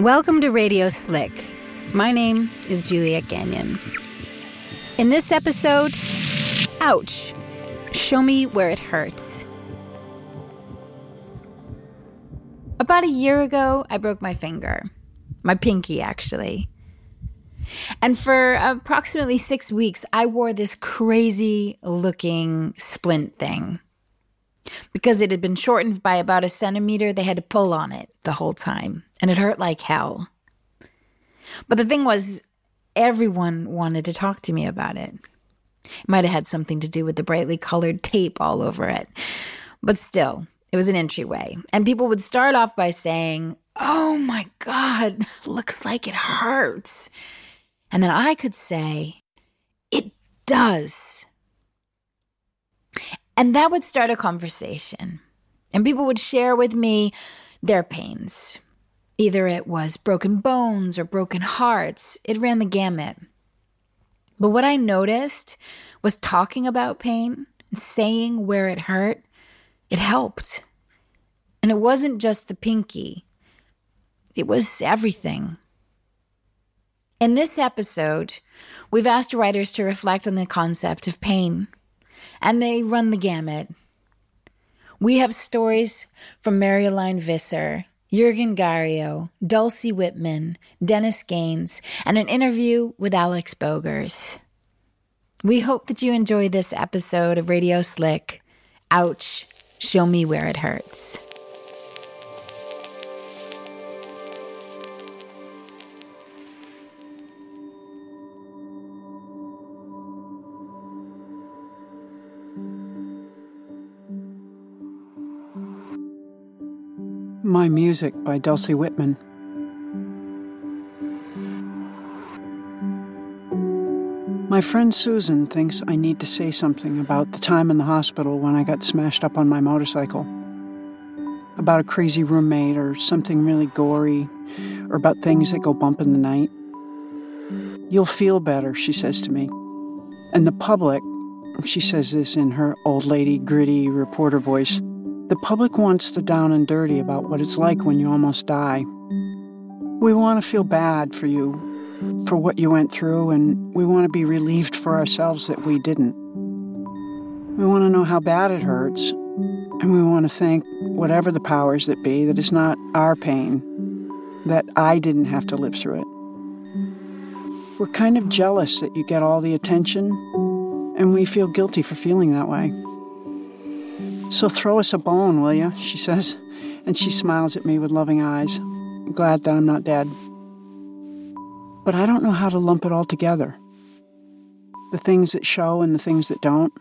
Welcome to Radio Slick. My name is Juliet Gagnon. In this episode, ouch, show me where it hurts. About a year ago, I broke my finger. My pinky, actually. And for approximately six weeks, I wore this crazy looking splint thing. Because it had been shortened by about a centimeter, they had to pull on it the whole time, and it hurt like hell. But the thing was, everyone wanted to talk to me about it. It might have had something to do with the brightly colored tape all over it. But still, it was an entryway. And people would start off by saying, Oh my God, looks like it hurts. And then I could say, It does. And that would start a conversation. And people would share with me their pains. Either it was broken bones or broken hearts, it ran the gamut. But what I noticed was talking about pain and saying where it hurt, it helped. And it wasn't just the pinky, it was everything. In this episode, we've asked writers to reflect on the concept of pain and they run the gamut. We have stories from Marjolein Visser, Jürgen Gario, Dulcie Whitman, Dennis Gaines, and an interview with Alex Bogers. We hope that you enjoy this episode of Radio Slick. Ouch, show me where it hurts. My Music by Dulcie Whitman. My friend Susan thinks I need to say something about the time in the hospital when I got smashed up on my motorcycle. About a crazy roommate or something really gory, or about things that go bump in the night. You'll feel better, she says to me. And the public, she says this in her old lady, gritty reporter voice, the public wants the down and dirty about what it's like when you almost die. We want to feel bad for you, for what you went through, and we want to be relieved for ourselves that we didn't. We want to know how bad it hurts, and we want to thank whatever the powers that be that it's not our pain, that I didn't have to live through it. We're kind of jealous that you get all the attention, and we feel guilty for feeling that way. So throw us a bone, will you? She says, and she smiles at me with loving eyes, glad that I'm not dead. But I don't know how to lump it all together. The things that show and the things that don't.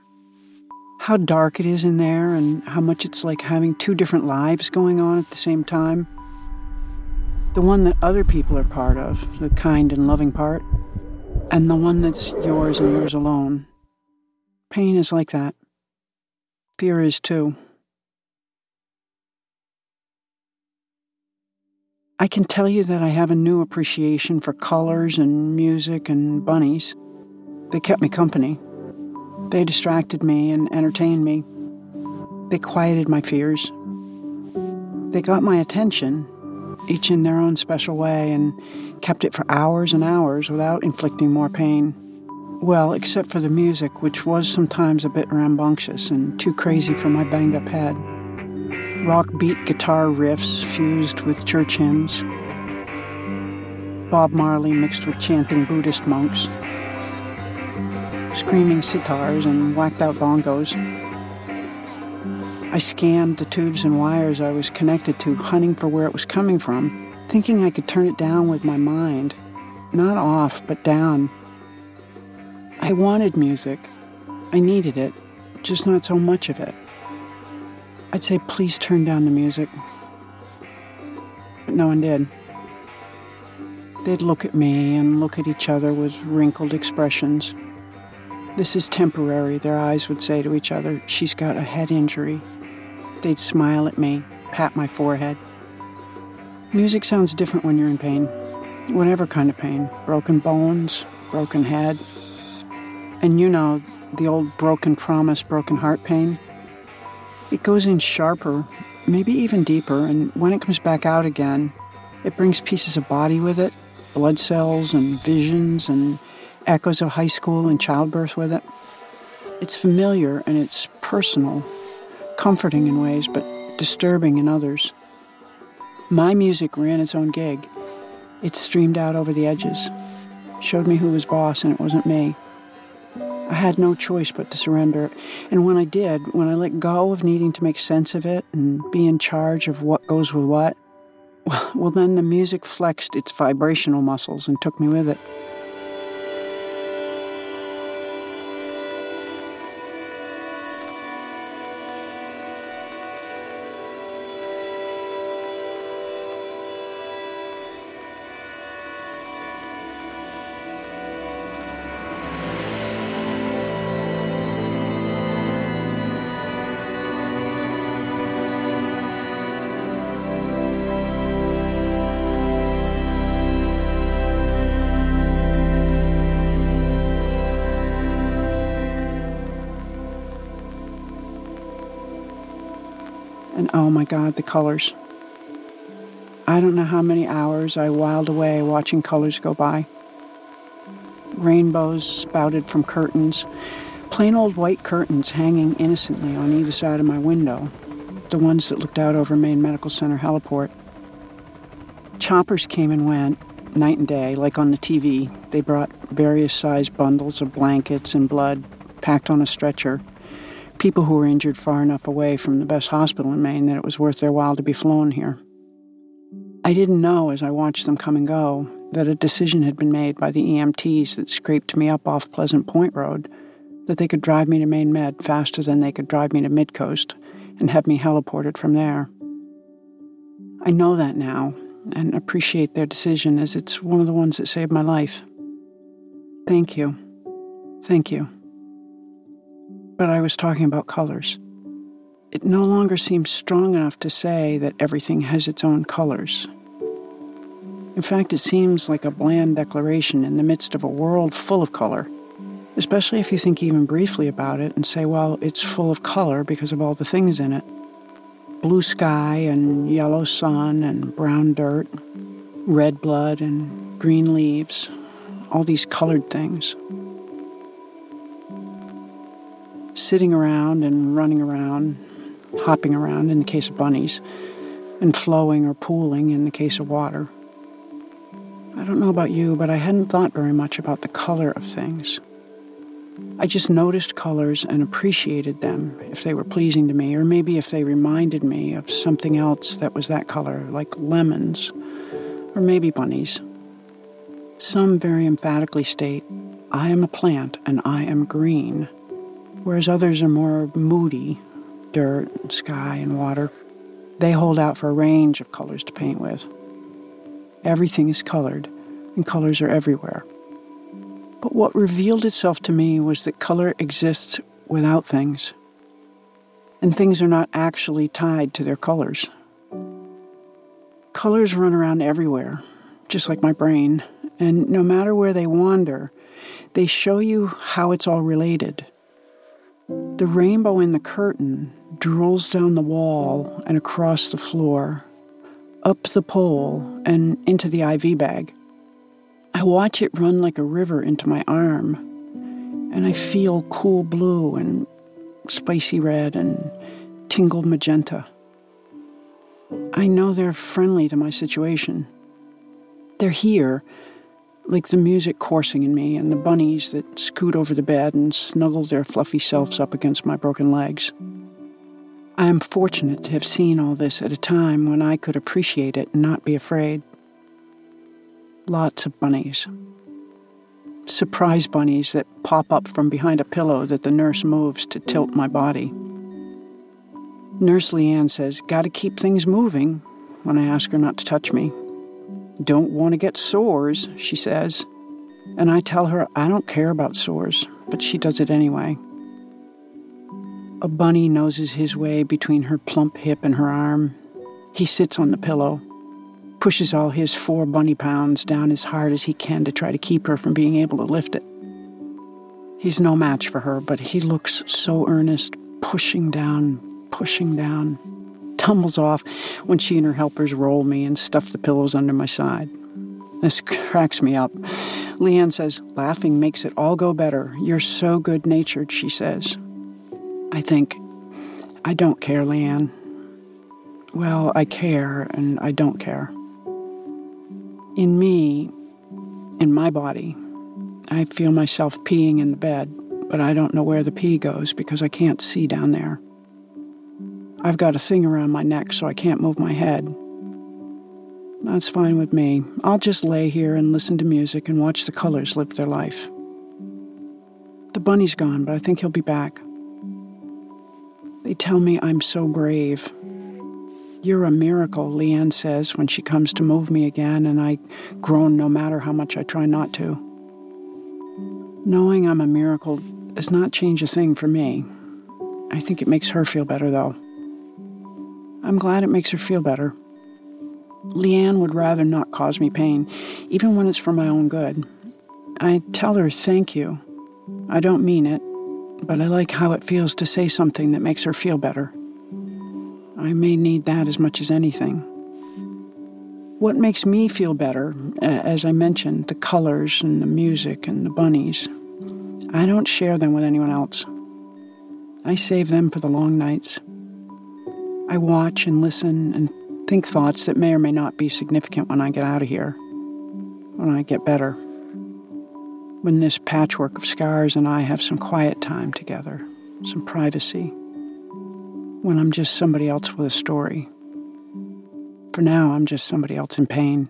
How dark it is in there, and how much it's like having two different lives going on at the same time. The one that other people are part of, the kind and loving part, and the one that's yours and yours alone. Pain is like that. Fear is too. I can tell you that I have a new appreciation for colors and music and bunnies. They kept me company. They distracted me and entertained me. They quieted my fears. They got my attention, each in their own special way, and kept it for hours and hours without inflicting more pain. Well, except for the music, which was sometimes a bit rambunctious and too crazy for my banged up head. Rock beat guitar riffs fused with church hymns. Bob Marley mixed with chanting Buddhist monks. Screaming sitars and whacked out bongos. I scanned the tubes and wires I was connected to, hunting for where it was coming from, thinking I could turn it down with my mind. Not off, but down I wanted music. I needed it, just not so much of it. I'd say, please turn down the music. But no one did. They'd look at me and look at each other with wrinkled expressions. This is temporary, their eyes would say to each other. She's got a head injury. They'd smile at me, pat my forehead. Music sounds different when you're in pain. Whatever kind of pain broken bones, broken head, and you know, the old broken promise, broken heart pain, it goes in sharper, maybe even deeper, and when it comes back out again, It brings pieces of body with it, blood cells and visions and echoes of high school and childbirth with it. It's familiar and it's personal, comforting in ways, but disturbing in others. My music ran its own gig. It streamed out over the edges, showed me who was boss, and it wasn't me. I had no choice but to surrender. And when I did, when I let go of needing to make sense of it and be in charge of what goes with what, well, then the music flexed its vibrational muscles and took me with it. Oh my God, the colors. I don't know how many hours I whiled away watching colors go by. Rainbows spouted from curtains, plain old white curtains hanging innocently on either side of my window, the ones that looked out over Maine Medical Center heliport. Choppers came and went, night and day, like on the TV. They brought various sized bundles of blankets and blood packed on a stretcher people who were injured far enough away from the best hospital in Maine that it was worth their while to be flown here. I didn't know as I watched them come and go that a decision had been made by the EMTs that scraped me up off Pleasant Point Road that they could drive me to Maine Med faster than they could drive me to Midcoast and have me heliported from there. I know that now and appreciate their decision as it's one of the ones that saved my life. Thank you. Thank you but I was talking about colors. It no longer seems strong enough to say that everything has its own colors. In fact, it seems like a bland declaration in the midst of a world full of color, especially if you think even briefly about it and say, well, it's full of color because of all the things in it blue sky and yellow sun and brown dirt, red blood and green leaves, all these colored things sitting around and running around, hopping around in the case of bunnies, and flowing or pooling in the case of water. I don't know about you, but I hadn't thought very much about the color of things. I just noticed colors and appreciated them if they were pleasing to me, or maybe if they reminded me of something else that was that color, like lemons, or maybe bunnies. Some very emphatically state, I am a plant and I am green whereas others are more moody dirt, sky, and water. They hold out for a range of colors to paint with. Everything is colored, and colors are everywhere. But what revealed itself to me was that color exists without things, and things are not actually tied to their colors. Colors run around everywhere, just like my brain, and no matter where they wander, they show you how it's all related the rainbow in the curtain drills down the wall and across the floor, up the pole, and into the IV bag. I watch it run like a river into my arm, and I feel cool blue and spicy red and tingled magenta. I know they're friendly to my situation. They're here like the music coursing in me and the bunnies that scoot over the bed and snuggle their fluffy selves up against my broken legs. I am fortunate to have seen all this at a time when I could appreciate it and not be afraid. Lots of bunnies. Surprise bunnies that pop up from behind a pillow that the nurse moves to tilt my body. Nurse Leanne says, Gotta keep things moving when I ask her not to touch me. Don't want to get sores, she says. And I tell her I don't care about sores, but she does it anyway. A bunny noses his way between her plump hip and her arm. He sits on the pillow, pushes all his four bunny pounds down as hard as he can to try to keep her from being able to lift it. He's no match for her, but he looks so earnest, pushing down, pushing down, tumbles off when she and her helpers roll me and stuff the pillows under my side. This cracks me up. Leanne says, Laughing makes it all go better. You're so good natured, she says. I think, I don't care, Leanne. Well, I care and I don't care. In me, in my body, I feel myself peeing in the bed, but I don't know where the pee goes because I can't see down there. I've got a thing around my neck so I can't move my head. That's fine with me. I'll just lay here and listen to music and watch the colors live their life. The bunny's gone, but I think he'll be back. They tell me I'm so brave. You're a miracle, Leanne says when she comes to move me again, and I groan no matter how much I try not to. Knowing I'm a miracle does not change a thing for me. I think it makes her feel better, though. I'm glad it makes her feel better. Leanne would rather not cause me pain, even when it's for my own good. I tell her thank you. I don't mean it, but I like how it feels to say something that makes her feel better. I may need that as much as anything. What makes me feel better, as I mentioned, the colors and the music and the bunnies, I don't share them with anyone else. I save them for the long nights. I watch and listen and think thoughts that may or may not be significant when I get out of here, when I get better. When this patchwork of scars and I have some quiet time together, some privacy. When I'm just somebody else with a story. For now, I'm just somebody else in pain.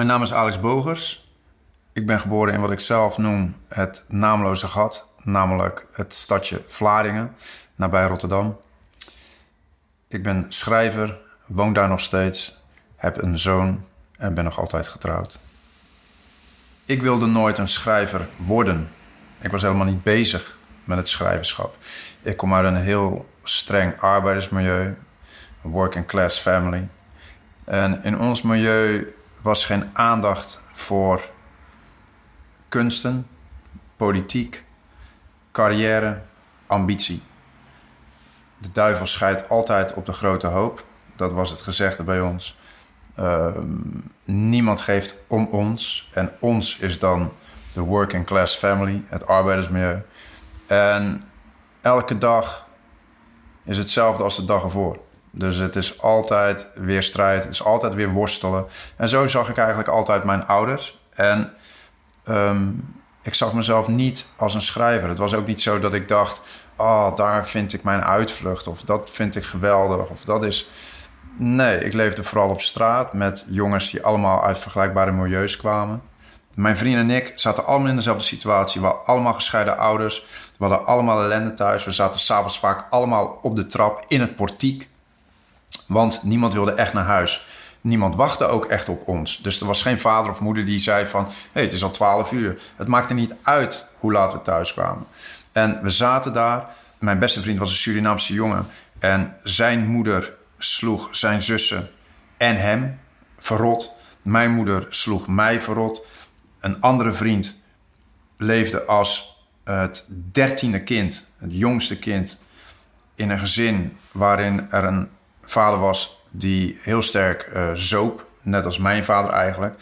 Mijn naam is Alex Bogers. Ik ben geboren in wat ik zelf noem het naamloze gat, namelijk het stadje Vlaardingen, nabij Rotterdam. Ik ben schrijver, woon daar nog steeds, heb een zoon en ben nog altijd getrouwd. Ik wilde nooit een schrijver worden. Ik was helemaal niet bezig met het schrijverschap. Ik kom uit een heel streng arbeidersmilieu, een working class family. En in ons milieu was geen aandacht voor kunsten, politiek, carrière, ambitie. De duivel scheidt altijd op de grote hoop. Dat was het gezegde bij ons. Uh, niemand geeft om ons. En ons is dan de working class family, het arbeidersmilieu. En elke dag is hetzelfde als de dag ervoor. Dus het is altijd weer strijd, het is altijd weer worstelen. En zo zag ik eigenlijk altijd mijn ouders. En um, ik zag mezelf niet als een schrijver. Het was ook niet zo dat ik dacht: oh, daar vind ik mijn uitvlucht. Of dat vind ik geweldig. Of dat is. Nee, ik leefde vooral op straat met jongens die allemaal uit vergelijkbare milieus kwamen. Mijn vrienden en ik zaten allemaal in dezelfde situatie. We hadden allemaal gescheiden ouders. We hadden allemaal ellende thuis. We zaten s'avonds vaak allemaal op de trap in het portiek. Want niemand wilde echt naar huis. Niemand wachtte ook echt op ons. Dus er was geen vader of moeder die zei van... hey, het is al twaalf uur. Het maakte niet uit hoe laat we thuis kwamen. En we zaten daar. Mijn beste vriend was een Surinaamse jongen. En zijn moeder sloeg zijn zussen en hem verrot. Mijn moeder sloeg mij verrot. Een andere vriend leefde als het dertiende kind, het jongste kind... in een gezin waarin er een vader was die heel sterk uh, zoop, net als mijn vader eigenlijk.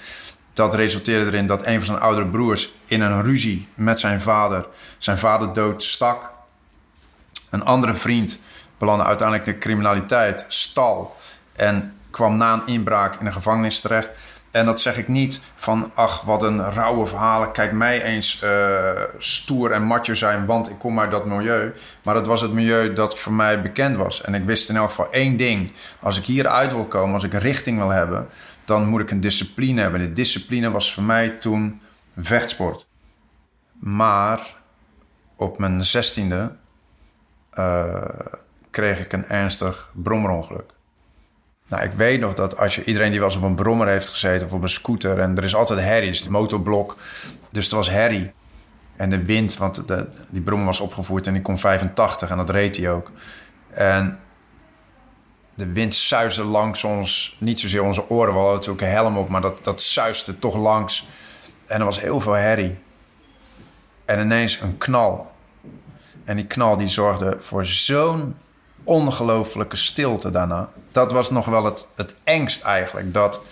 Dat resulteerde erin dat een van zijn oudere broers in een ruzie met zijn vader zijn vader dood stak. Een andere vriend belandde uiteindelijk in de criminaliteit, stal en kwam na een inbraak in een gevangenis terecht. En dat zeg ik niet van, ach, wat een rauwe verhalen. Kijk mij eens uh, stoer en matje zijn, want ik kom uit dat milieu. Maar dat was het milieu dat voor mij bekend was. En ik wist in elk geval één ding. Als ik hieruit wil komen, als ik richting wil hebben... dan moet ik een discipline hebben. De discipline was voor mij toen vechtsport. Maar op mijn zestiende uh, kreeg ik een ernstig brommerongeluk. Nou, ik weet nog dat als je iedereen die wel eens op een brommer heeft gezeten of op een scooter en er is altijd herrie, is het motorblok. Dus er was herrie. En de wind, want die brommer was opgevoerd en die kon 85 en dat reed hij ook. En de wind suisde langs ons, niet zozeer onze oren, we hadden natuurlijk een helm op, maar dat, dat suisde toch langs. En er was heel veel herrie. En ineens een knal. En die knal die zorgde voor zo'n ongelofelijke stilte daarna. Dat was nog wel het, het engst eigenlijk. Dat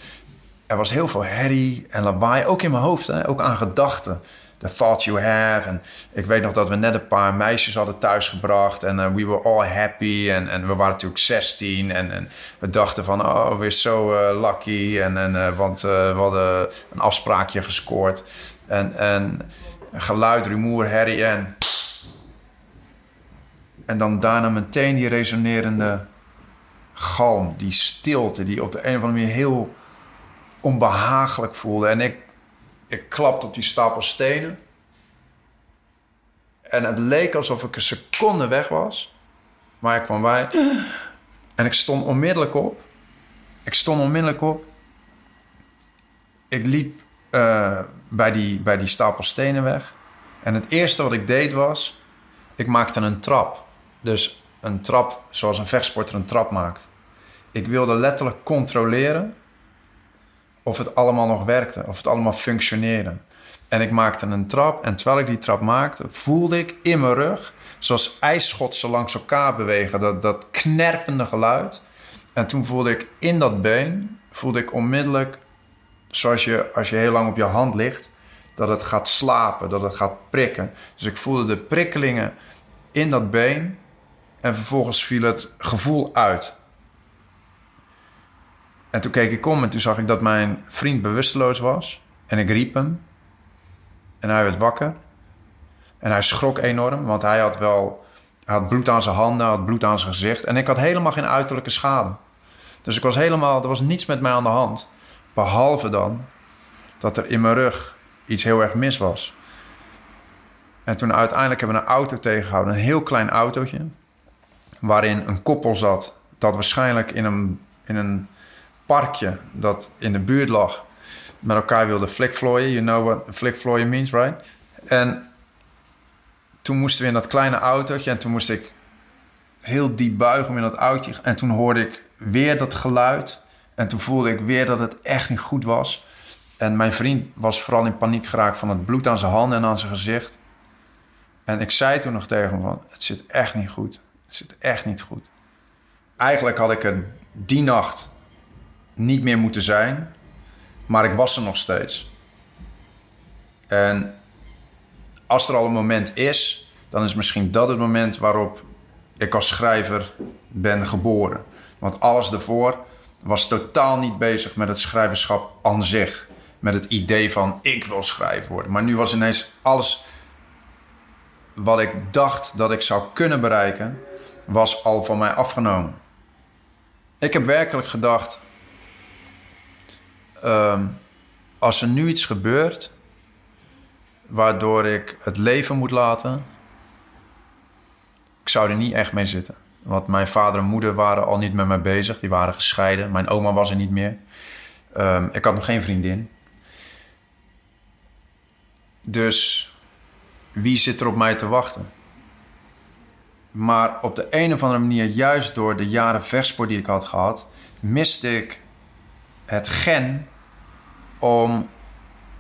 er was heel veel herrie en lawaai, ook in mijn hoofd, hè? ook aan gedachten. The thoughts you have. En ik weet nog dat we net een paar meisjes hadden thuisgebracht. En uh, we were all happy. En, en we waren natuurlijk 16. En, en we dachten van, oh, we're so uh, lucky. En, en, uh, want we hadden een afspraakje gescoord. En, en geluid, rumoer, herrie en... En dan daarna meteen die resonerende galm, die stilte, die op de een of andere manier heel onbehagelijk voelde. En ik, ik klapte op die stapel stenen. En het leek alsof ik een seconde weg was. Maar ik kwam bij. En ik stond onmiddellijk op. Ik stond onmiddellijk op. Ik liep uh, bij, die, bij die stapel stenen weg. En het eerste wat ik deed was... Ik maakte een trap. Dus een trap zoals een vechtsporter een trap maakt. Ik wilde letterlijk controleren of het allemaal nog werkte, of het allemaal functioneerde. En ik maakte een trap en terwijl ik die trap maakte, voelde ik in mijn rug, zoals ijsschotsen langs elkaar bewegen, dat, dat knerpende geluid. En toen voelde ik in dat been, voelde ik onmiddellijk, zoals je als je heel lang op je hand ligt, dat het gaat slapen, dat het gaat prikken. Dus ik voelde de prikkelingen in dat been en vervolgens viel het gevoel uit. En toen keek ik om en toen zag ik dat mijn vriend bewusteloos was. En ik riep hem. En hij werd wakker. En hij schrok enorm, want hij had wel... Had bloed aan zijn handen, had bloed aan zijn gezicht. En ik had helemaal geen uiterlijke schade. Dus ik was helemaal... Er was niets met mij aan de hand. Behalve dan dat er in mijn rug iets heel erg mis was. En toen uiteindelijk hebben we een auto tegengehouden. Een heel klein autootje. Waarin een koppel zat. Dat waarschijnlijk in een, in een parkje dat in de buurt lag met elkaar wilde flikvlooien. You know what flikvlooien means, right? En toen moesten we in dat kleine autootje en toen moest ik heel diep buigen om in dat autootje. En toen hoorde ik weer dat geluid. En toen voelde ik weer dat het echt niet goed was. En mijn vriend was vooral in paniek geraakt van het bloed aan zijn handen en aan zijn gezicht. En ik zei toen nog tegen hem van, het zit echt niet goed. Zit echt niet goed. Eigenlijk had ik er die nacht niet meer moeten zijn. Maar ik was er nog steeds. En als er al een moment is, dan is misschien dat het moment waarop ik als schrijver ben geboren. Want alles daarvoor was totaal niet bezig met het schrijverschap aan zich. Met het idee van ik wil schrijver worden. Maar nu was ineens alles wat ik dacht dat ik zou kunnen bereiken, was al van mij afgenomen. Ik heb werkelijk gedacht: um, als er nu iets gebeurt waardoor ik het leven moet laten, ik zou er niet echt mee zitten. Want mijn vader en moeder waren al niet met mij bezig, die waren gescheiden. Mijn oma was er niet meer. Um, ik had nog geen vriendin. Dus wie zit er op mij te wachten? Maar op de een of andere manier, juist door de jaren vechtsport die ik had gehad, miste ik het gen om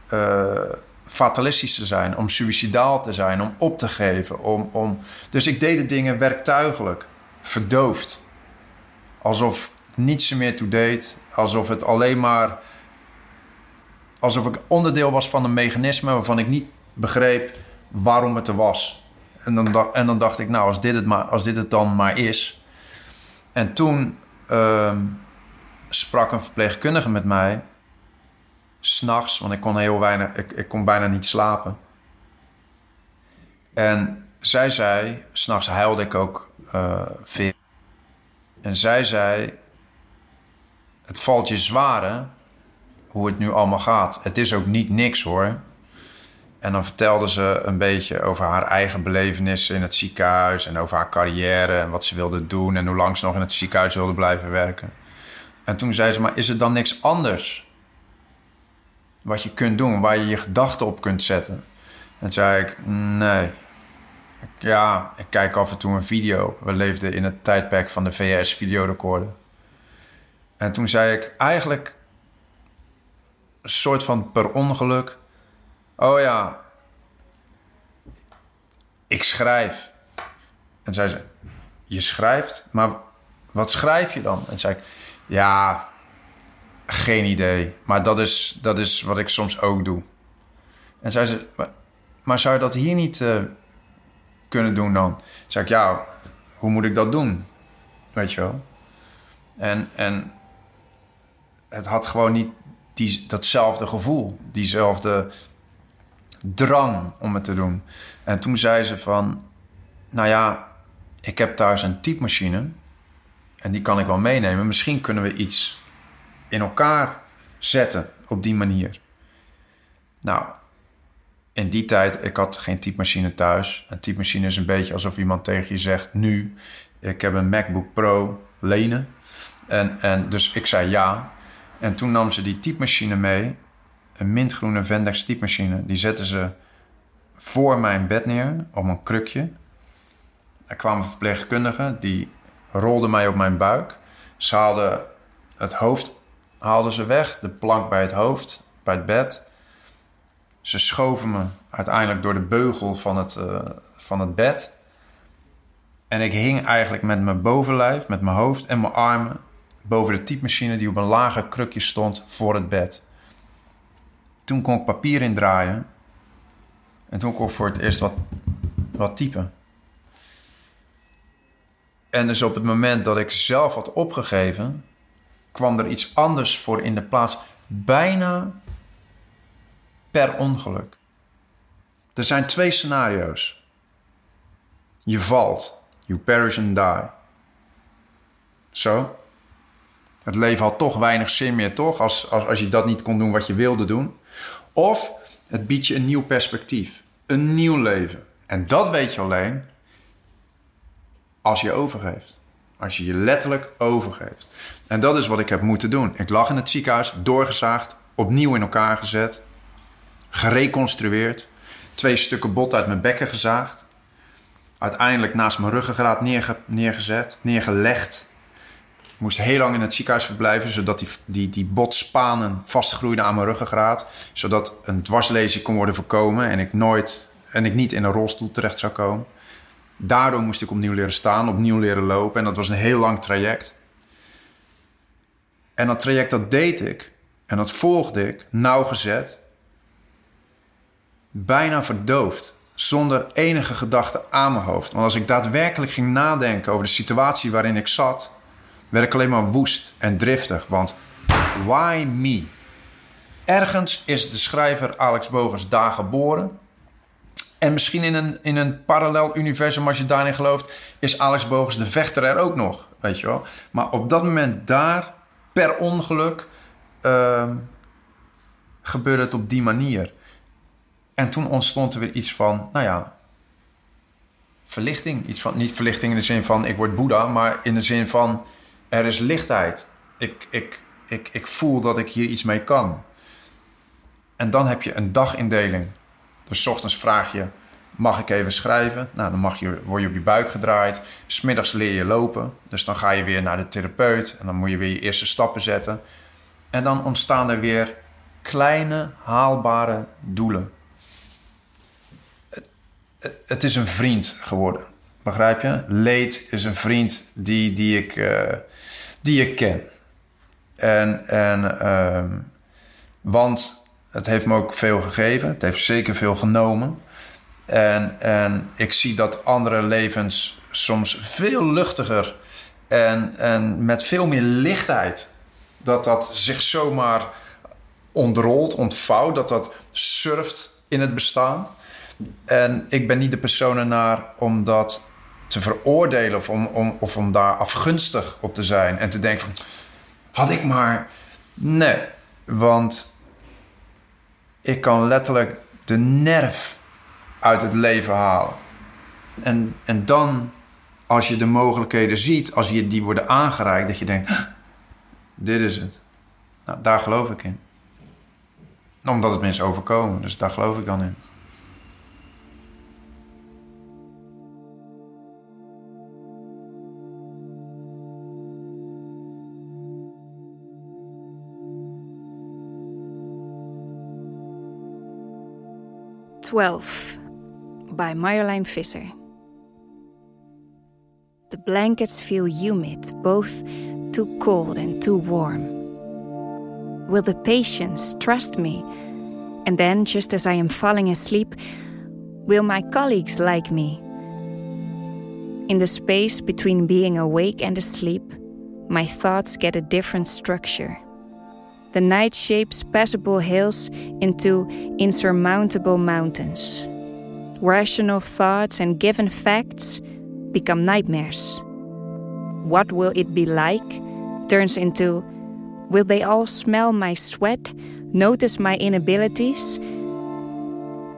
uh, fatalistisch te zijn, om suicidaal te zijn, om op te geven. Om, om... Dus ik deed de dingen werktuigelijk, verdoofd. Alsof niets er meer toe deed, alsof het alleen maar. alsof ik onderdeel was van een mechanisme waarvan ik niet begreep waarom het er was. En dan, en dan dacht ik, nou, als dit het, maar, als dit het dan maar is. En toen. Uh, sprak een verpleegkundige met mij. S'nachts, want ik kon heel weinig, ik, ik kon bijna niet slapen. En zij zei, s'nachts huilde ik ook uh, veel. En zij zei: Het valt je zwaar, hoe het nu allemaal gaat. Het is ook niet niks hoor. En dan vertelde ze een beetje over haar eigen belevenissen in het ziekenhuis en over haar carrière en wat ze wilde doen en hoe lang ze nog in het ziekenhuis wilde blijven werken. En toen zei ze, maar is er dan niks anders wat je kunt doen, waar je je gedachten op kunt zetten? En zei ik, nee. Ja, ik kijk af en toe een video. We leefden in het tijdperk van de VS videorecorder. En toen zei ik eigenlijk een soort van per ongeluk: Oh ja, ik schrijf. En zei ze: Je schrijft, maar wat schrijf je dan? En zei ik: Ja, geen idee. Maar dat is, dat is wat ik soms ook doe. En zei ze: Maar, maar zou je dat hier niet uh, kunnen doen dan? Zei ik: Ja, hoe moet ik dat doen? Weet je wel? En, en het had gewoon niet die, datzelfde gevoel, diezelfde drang om het te doen. En toen zei ze van, nou ja, ik heb thuis een typemachine en die kan ik wel meenemen. Misschien kunnen we iets in elkaar zetten op die manier. Nou, in die tijd, ik had geen typemachine thuis. Een typemachine is een beetje alsof iemand tegen je zegt, nu, ik heb een MacBook Pro lenen. En, en dus ik zei ja. En toen nam ze die typemachine mee. Een mintgroene Vendex typemachine. Die zetten ze voor mijn bed neer op een krukje. Er kwamen verpleegkundigen. Die rolden mij op mijn buik. Ze haalden het hoofd haalden ze weg. De plank bij het hoofd, bij het bed. Ze schoven me uiteindelijk door de beugel van het, uh, van het bed. En ik hing eigenlijk met mijn bovenlijf, met mijn hoofd en mijn armen boven de typemachine die op een lage krukje stond voor het bed. Toen kon ik papier indraaien en toen kon ik voor het eerst wat, wat typen. En dus op het moment dat ik zelf had opgegeven, kwam er iets anders voor in de plaats. Bijna per ongeluk. Er zijn twee scenario's. Je valt. You perish and die. Zo. Het leven had toch weinig zin meer, toch? Als, als, als je dat niet kon doen wat je wilde doen. Of het biedt je een nieuw perspectief. Een nieuw leven. En dat weet je alleen als je overgeeft. Als je je letterlijk overgeeft. En dat is wat ik heb moeten doen. Ik lag in het ziekenhuis, doorgezaagd, opnieuw in elkaar gezet, gereconstrueerd, twee stukken bot uit mijn bekken gezaagd, uiteindelijk naast mijn ruggengraat neerge neergezet, neergelegd moest heel lang in het ziekenhuis verblijven, zodat die, die, die botspanen vastgroeiden aan mijn ruggengraat. Zodat een dwarslezing kon worden voorkomen en ik nooit en ik niet in een rolstoel terecht zou komen. Daardoor moest ik opnieuw leren staan, opnieuw leren lopen. En dat was een heel lang traject. En dat traject dat deed ik en dat volgde ik nauwgezet. Bijna verdoofd. Zonder enige gedachte aan mijn hoofd. Want als ik daadwerkelijk ging nadenken over de situatie waarin ik zat, werd ik alleen maar woest en driftig. Want why me? Ergens is de schrijver Alex Bogers daar geboren. En misschien in een, in een parallel universum, als je daarin gelooft, is Alex Bogers de vechter er ook nog. Weet je wel? Maar op dat moment daar, per ongeluk, uh, gebeurde het op die manier. En toen ontstond er weer iets van, nou ja, verlichting. Iets van, niet verlichting in de zin van ik word Boeddha, maar in de zin van er is lichtheid. Ik, ik, ik, ik voel dat ik hier iets mee kan. En dan heb je een dagindeling. Dus ochtends vraag je, mag ik even schrijven? Nou, dan mag je, word je op je buik gedraaid. Smiddags leer je lopen. Dus dan ga je weer naar de therapeut. En dan moet je weer je eerste stappen zetten. En dan ontstaan er weer kleine, haalbare doelen. Het, het, het is een vriend geworden. Begrijp je? Leed is een vriend die, die, ik, uh, die ik ken. En, en uh, want het heeft me ook veel gegeven. Het heeft zeker veel genomen. En, en ik zie dat andere levens soms veel luchtiger en, en met veel meer lichtheid. Dat dat zich zomaar ontrolt, ontvouwt, dat dat surft in het bestaan. En ik ben niet de persoon ernaar om dat te veroordelen of om, om, of om daar afgunstig op te zijn en te denken van had ik maar. Nee, want ik kan letterlijk de nerf uit het leven halen. En, en dan, als je de mogelijkheden ziet, als je die worden aangereikt, dat je denkt: dit is het. Nou, daar geloof ik in. Omdat het mensen overkomen, dus daar geloof ik dan in. 12 by Marjolein Visser. The blankets feel humid, both too cold and too warm. Will the patients trust me? And then, just as I am falling asleep, will my colleagues like me? In the space between being awake and asleep, my thoughts get a different structure. The night shapes passable hills into insurmountable mountains. Rational thoughts and given facts become nightmares. What will it be like turns into will they all smell my sweat, notice my inabilities?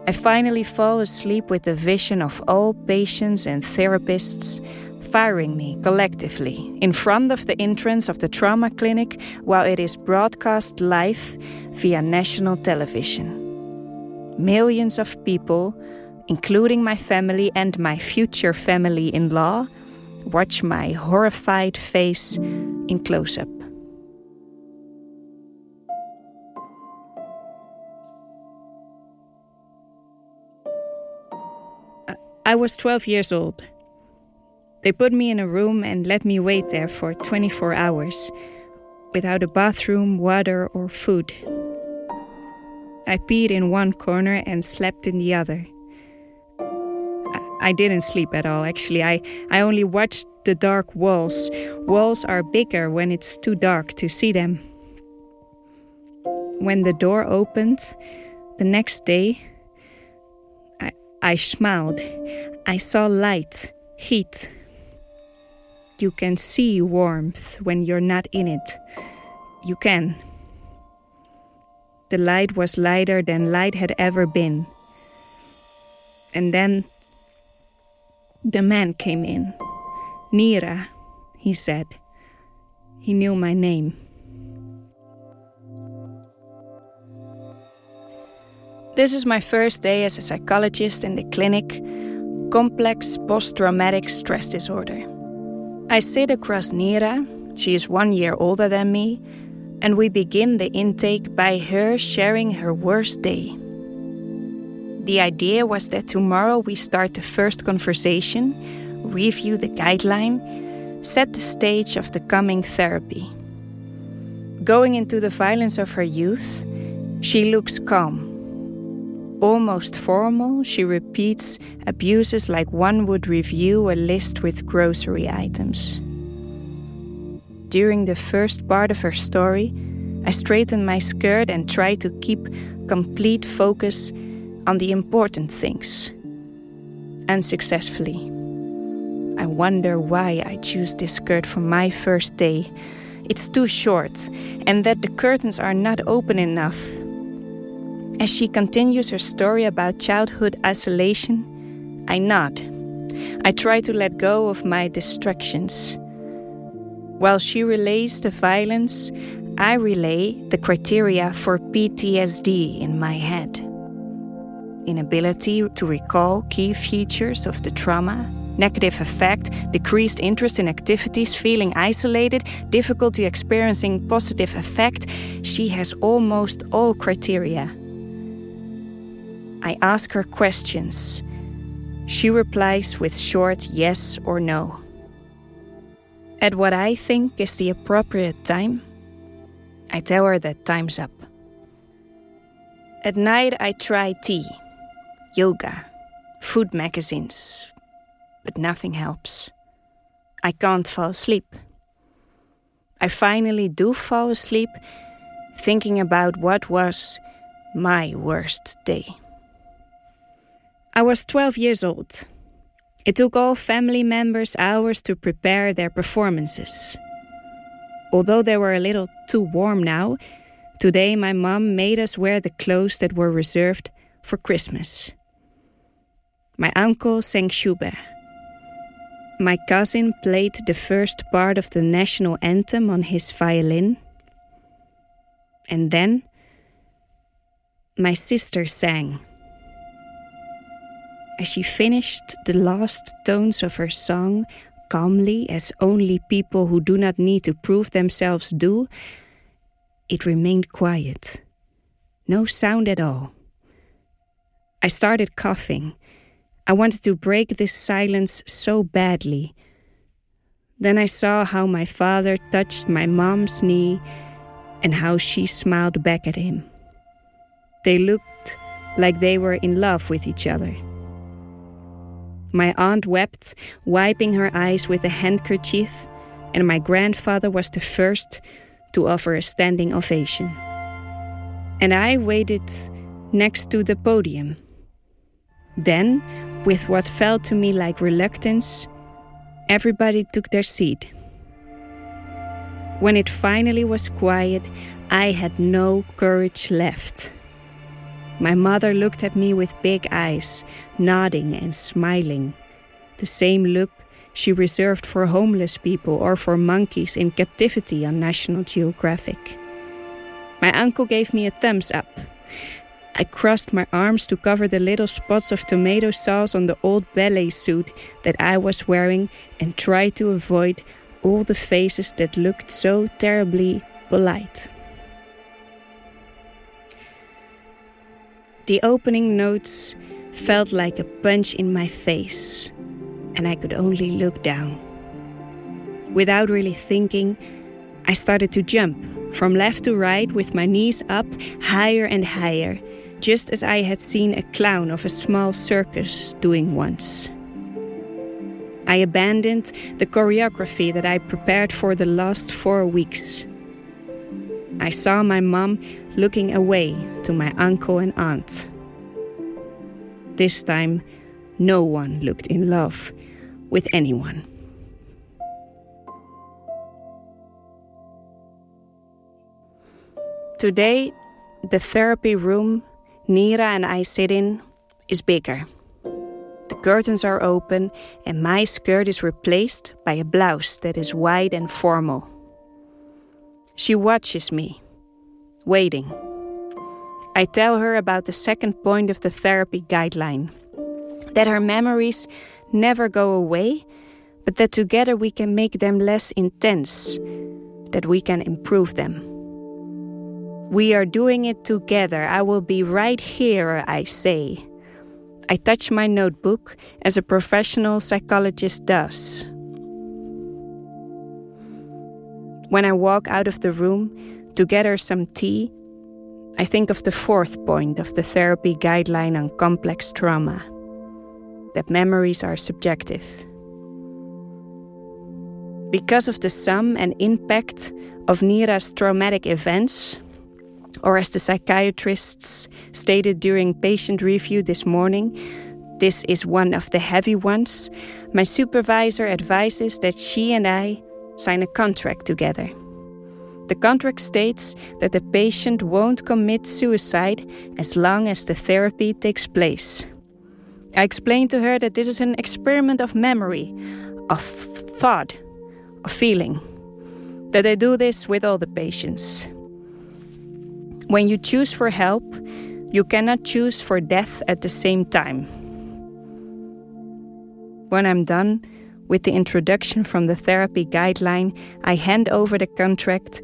I finally fall asleep with the vision of all patients and therapists firing me collectively in front of the entrance of the trauma clinic while it is broadcast live via national television. Millions of people, including my family and my future family in law, watch my horrified face in close up. I was 12 years old. They put me in a room and let me wait there for 24 hours, without a bathroom, water, or food. I peed in one corner and slept in the other. I didn't sleep at all, actually. I, I only watched the dark walls. Walls are bigger when it's too dark to see them. When the door opened, the next day, I, I smiled. I saw light, heat, you can see warmth when you're not in it. You can. The light was lighter than light had ever been. And then the man came in. Nira, he said. He knew my name. This is my first day as a psychologist in the clinic Complex Post Traumatic Stress Disorder. I sit across Nira, she is one year older than me, and we begin the intake by her sharing her worst day. The idea was that tomorrow we start the first conversation, review the guideline, set the stage of the coming therapy. Going into the violence of her youth, she looks calm. Almost formal, she repeats abuses like one would review a list with grocery items. During the first part of her story, I straighten my skirt and try to keep complete focus on the important things. Unsuccessfully. I wonder why I choose this skirt for my first day. It's too short, and that the curtains are not open enough as she continues her story about childhood isolation, I nod. I try to let go of my distractions. While she relays the violence, I relay the criteria for PTSD in my head inability to recall key features of the trauma, negative effect, decreased interest in activities, feeling isolated, difficulty experiencing positive effect. She has almost all criteria. I ask her questions. She replies with short yes or no. At what I think is the appropriate time, I tell her that time's up. At night, I try tea, yoga, food magazines, but nothing helps. I can't fall asleep. I finally do fall asleep thinking about what was my worst day. I was 12 years old. It took all family members hours to prepare their performances. Although they were a little too warm now, today my mom made us wear the clothes that were reserved for Christmas. My uncle sang Schubert. My cousin played the first part of the national anthem on his violin. And then my sister sang. As she finished the last tones of her song, calmly, as only people who do not need to prove themselves do, it remained quiet. No sound at all. I started coughing. I wanted to break this silence so badly. Then I saw how my father touched my mom's knee and how she smiled back at him. They looked like they were in love with each other. My aunt wept, wiping her eyes with a handkerchief, and my grandfather was the first to offer a standing ovation. And I waited next to the podium. Then, with what felt to me like reluctance, everybody took their seat. When it finally was quiet, I had no courage left. My mother looked at me with big eyes, nodding and smiling. The same look she reserved for homeless people or for monkeys in captivity on National Geographic. My uncle gave me a thumbs up. I crossed my arms to cover the little spots of tomato sauce on the old ballet suit that I was wearing and tried to avoid all the faces that looked so terribly polite. The opening notes felt like a punch in my face, and I could only look down. Without really thinking, I started to jump from left to right with my knees up higher and higher just as I had seen a clown of a small circus doing once. I abandoned the choreography that I prepared for the last four weeks. I saw my mom looking away to my uncle and aunt. This time, no one looked in love with anyone. Today, the therapy room Nira and I sit in is bigger. The curtains are open, and my skirt is replaced by a blouse that is wide and formal. She watches me, waiting. I tell her about the second point of the therapy guideline that her memories never go away, but that together we can make them less intense, that we can improve them. We are doing it together. I will be right here, I say. I touch my notebook as a professional psychologist does. When I walk out of the room to get her some tea, I think of the fourth point of the therapy guideline on complex trauma that memories are subjective. Because of the sum and impact of Nira's traumatic events, or as the psychiatrists stated during patient review this morning, this is one of the heavy ones. My supervisor advises that she and I sign a contract together. The contract states that the patient won't commit suicide as long as the therapy takes place. I explained to her that this is an experiment of memory, of thought, of feeling. That I do this with all the patients. When you choose for help, you cannot choose for death at the same time. When I'm done with the introduction from the therapy guideline, I hand over the contract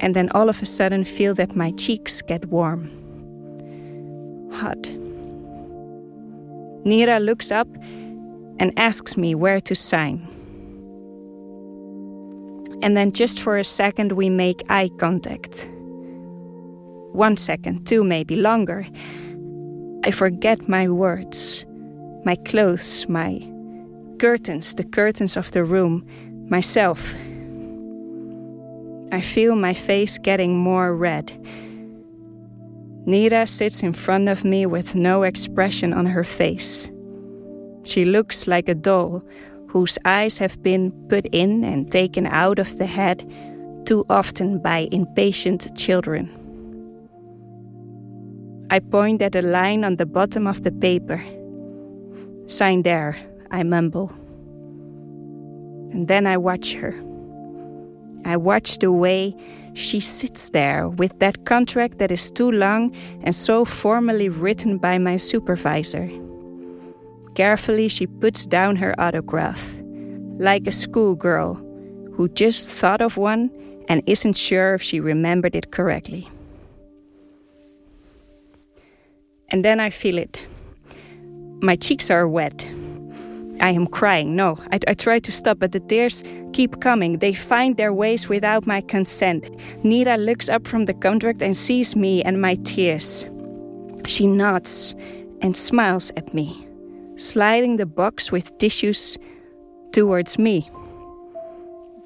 and then all of a sudden feel that my cheeks get warm. Hot. Nira looks up and asks me where to sign. And then, just for a second, we make eye contact one second, two, maybe longer. I forget my words, my clothes, my curtains, the curtains of the room, myself. I feel my face getting more red. Nira sits in front of me with no expression on her face. She looks like a doll whose eyes have been put in and taken out of the head too often by impatient children. I point at a line on the bottom of the paper. Sign there, I mumble. And then I watch her. I watch the way she sits there with that contract that is too long and so formally written by my supervisor. Carefully, she puts down her autograph, like a schoolgirl who just thought of one and isn't sure if she remembered it correctly. And then I feel it. My cheeks are wet. I am crying. No, I, I, try to stop, but the tears keep coming. They find their ways without my consent. Nira looks up from the contract and sees me and my tears. She nods and smiles at me, sliding the box with tissues towards me.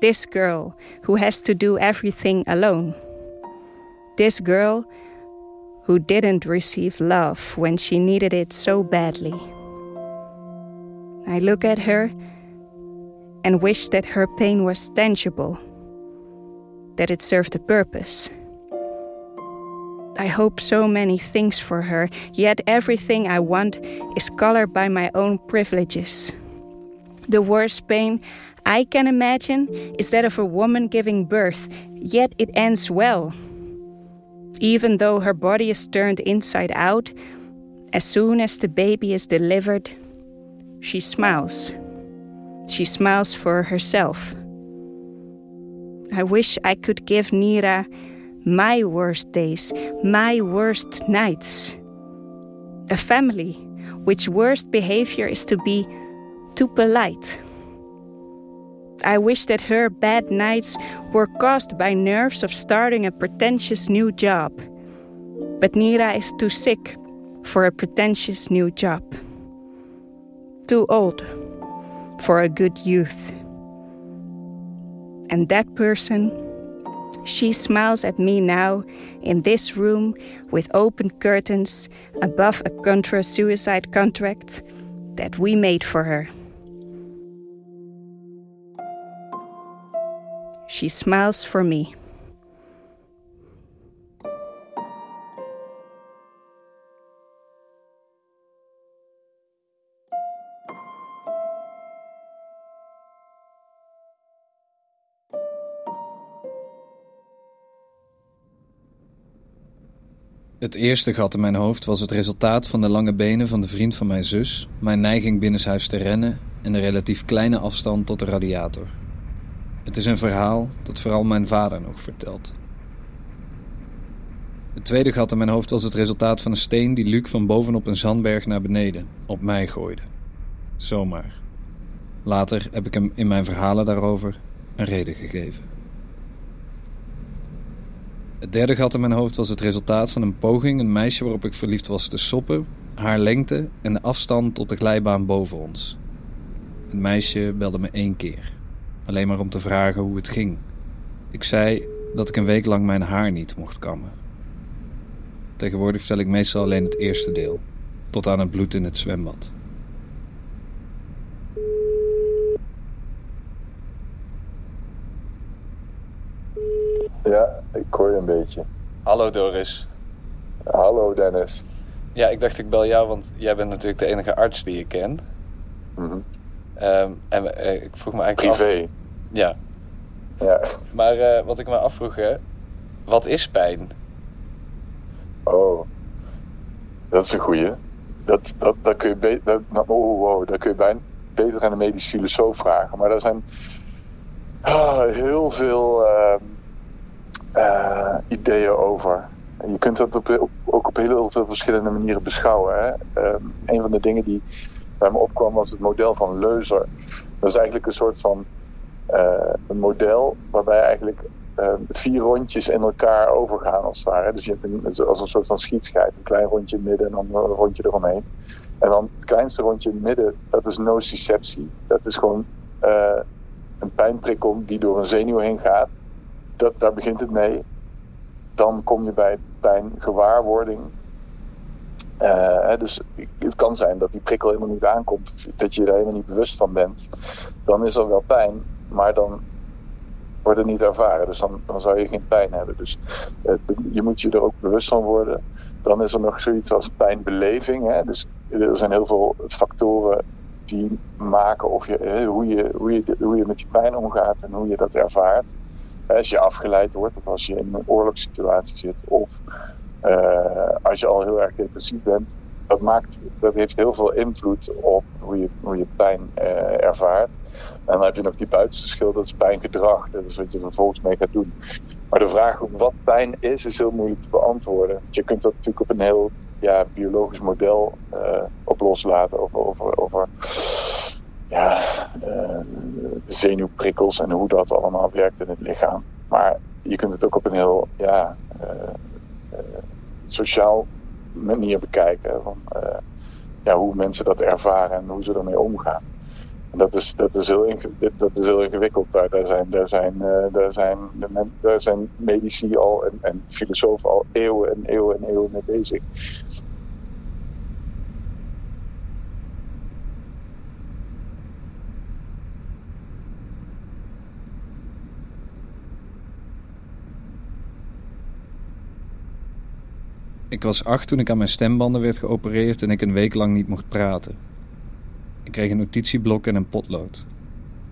This girl who has to do everything alone. This girl who didn't receive love when she needed it so badly. I look at her and wish that her pain was tangible, that it served a purpose. I hope so many things for her, yet everything I want is colored by my own privileges. The worst pain I can imagine is that of a woman giving birth, yet it ends well. Even though her body is turned inside out, as soon as the baby is delivered, she smiles. She smiles for herself. I wish I could give Nira my worst days, my worst nights. A family which worst behavior is to be too polite. I wish that her bad nights were caused by nerves of starting a pretentious new job. But Nira is too sick for a pretentious new job. Too old for a good youth. And that person she smiles at me now in this room with open curtains above a contra suicide contract that we made for her. She smiles for me. Het eerste gat in mijn hoofd was het resultaat van de lange benen van de vriend van mijn zus, mijn neiging binnenshuis te rennen en de relatief kleine afstand tot de radiator. Het is een verhaal dat vooral mijn vader nog vertelt. Het tweede gat in mijn hoofd was het resultaat van een steen die Luc van bovenop een zandberg naar beneden, op mij gooide. Zomaar. Later heb ik hem in mijn verhalen daarover een reden gegeven. Het derde gat in mijn hoofd was het resultaat van een poging een meisje waarop ik verliefd was te soppen, haar lengte en de afstand tot de glijbaan boven ons. Het meisje belde me één keer, alleen maar om te vragen hoe het ging. Ik zei dat ik een week lang mijn haar niet mocht kammen. Tegenwoordig vertel ik meestal alleen het eerste deel, tot aan het bloed in het zwembad. Ja, ik hoor je een beetje. Hallo Doris. Hallo Dennis. Ja, ik dacht ik bel jou, want jij bent natuurlijk de enige arts die ik ken. Mm en uh, ik vroeg me eigenlijk Privé. Af, ja. Ja. Maar uh, wat ik me afvroeg, hè, wat is pijn? Oh, dat is een goeie. Dat, dat, dat kun je beter, nou, oh, wow, dat kun je bijna beter aan een medisch filosoof vragen. Maar er zijn ah, heel veel... Uh, uh, ideeën over. Je kunt dat op, ook op heel veel verschillende manieren beschouwen. Hè? Um, een van de dingen die bij me opkwam was het model van Leuzer. Dat is eigenlijk een soort van uh, een model waarbij eigenlijk uh, vier rondjes in elkaar overgaan als het ware. Dus je hebt een, als een soort van schietschijf. Een klein rondje in het midden en dan een rondje eromheen. En dan het kleinste rondje in het midden, dat is nociceptie. Dat is gewoon uh, een pijnprikkel die door een zenuw heen gaat dat, daar begint het mee. Dan kom je bij pijngewaarwording. Uh, dus het kan zijn dat die prikkel helemaal niet aankomt, dat je er helemaal niet bewust van bent. Dan is er wel pijn, maar dan wordt het niet ervaren. Dus dan, dan zou je geen pijn hebben. Dus uh, je moet je er ook bewust van worden. Dan is er nog zoiets als pijnbeleving. Hè? Dus er zijn heel veel factoren die maken of je, hoe, je, hoe, je, hoe je met die pijn omgaat en hoe je dat ervaart als je afgeleid wordt of als je in een oorlogssituatie zit of uh, als je al heel erg depressief bent. Dat, maakt, dat heeft heel veel invloed op hoe je, hoe je pijn uh, ervaart. En dan heb je nog die buitenste dat is pijngedrag. Dat is wat je vervolgens mee gaat doen. Maar de vraag wat pijn is, is heel moeilijk te beantwoorden. Je kunt dat natuurlijk op een heel ja, biologisch model op loslaten. Over, over ja, zenuwprikkels en hoe dat allemaal werkt in het lichaam. Maar je kunt het ook op een heel ja, sociaal manier bekijken. Van, ja, hoe mensen dat ervaren en hoe ze ermee omgaan. En dat is, dat is, heel, dat is heel ingewikkeld. Daar, daar, zijn, daar, zijn, daar, zijn, daar zijn medici al en, en filosofen al eeuwen en eeuwen en eeuwen mee bezig. Ik was acht toen ik aan mijn stembanden werd geopereerd en ik een week lang niet mocht praten. Ik kreeg een notitieblok en een potlood.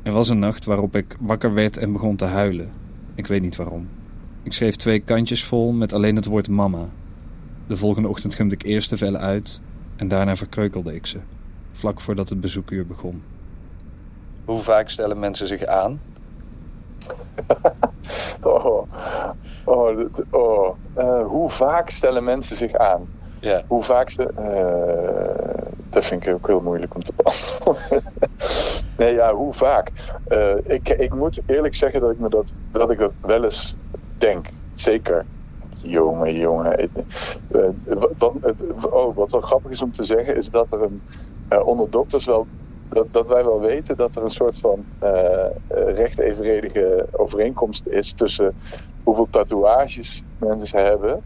Er was een nacht waarop ik wakker werd en begon te huilen. Ik weet niet waarom. Ik schreef twee kantjes vol met alleen het woord mama. De volgende ochtend gumde ik eerst de vellen uit en daarna verkreukelde ik ze, vlak voordat het bezoekuur begon. Hoe vaak stellen mensen zich aan? oh, oh, oh. Uh, hoe vaak stellen mensen zich aan? Ja. Hoe vaak ze. Uh, dat vind ik ook heel moeilijk om te beantwoorden. nee, ja, hoe vaak? Uh, ik, ik moet eerlijk zeggen dat ik me dat, dat ik dat wel eens denk. Zeker. Jongen, jongen. Wat, oh, wat wel grappig is om te zeggen, is dat er een, onder dokters wel dat, dat wij wel weten dat er een soort van uh, recht evenredige overeenkomst is tussen hoeveel tatoeages mensen hebben